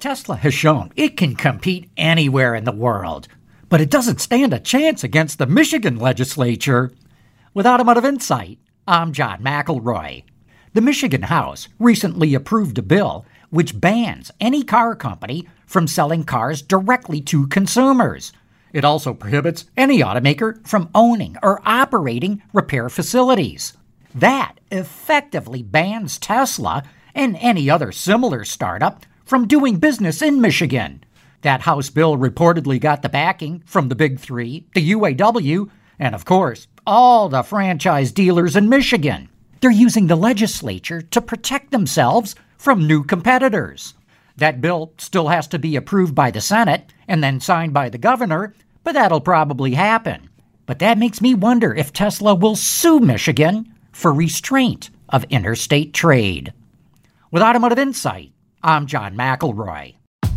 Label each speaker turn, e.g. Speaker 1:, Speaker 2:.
Speaker 1: Tesla has shown it can compete anywhere in the world, but it doesn't stand a chance against the Michigan legislature. With Automotive Insight, I'm John McElroy. The Michigan House recently approved a bill which bans any car company from selling cars directly to consumers. It also prohibits any automaker from owning or operating repair facilities. That effectively bans Tesla and any other similar startup from doing business in Michigan. That House bill reportedly got the backing from the Big Three, the UAW, and of course, all the franchise dealers in Michigan. They're using the legislature to protect themselves from new competitors. That bill still has to be approved by the Senate and then signed by the governor, but that'll probably happen. But that makes me wonder if Tesla will sue Michigan for restraint of interstate trade. With Automotive Insight, I'm John McElroy.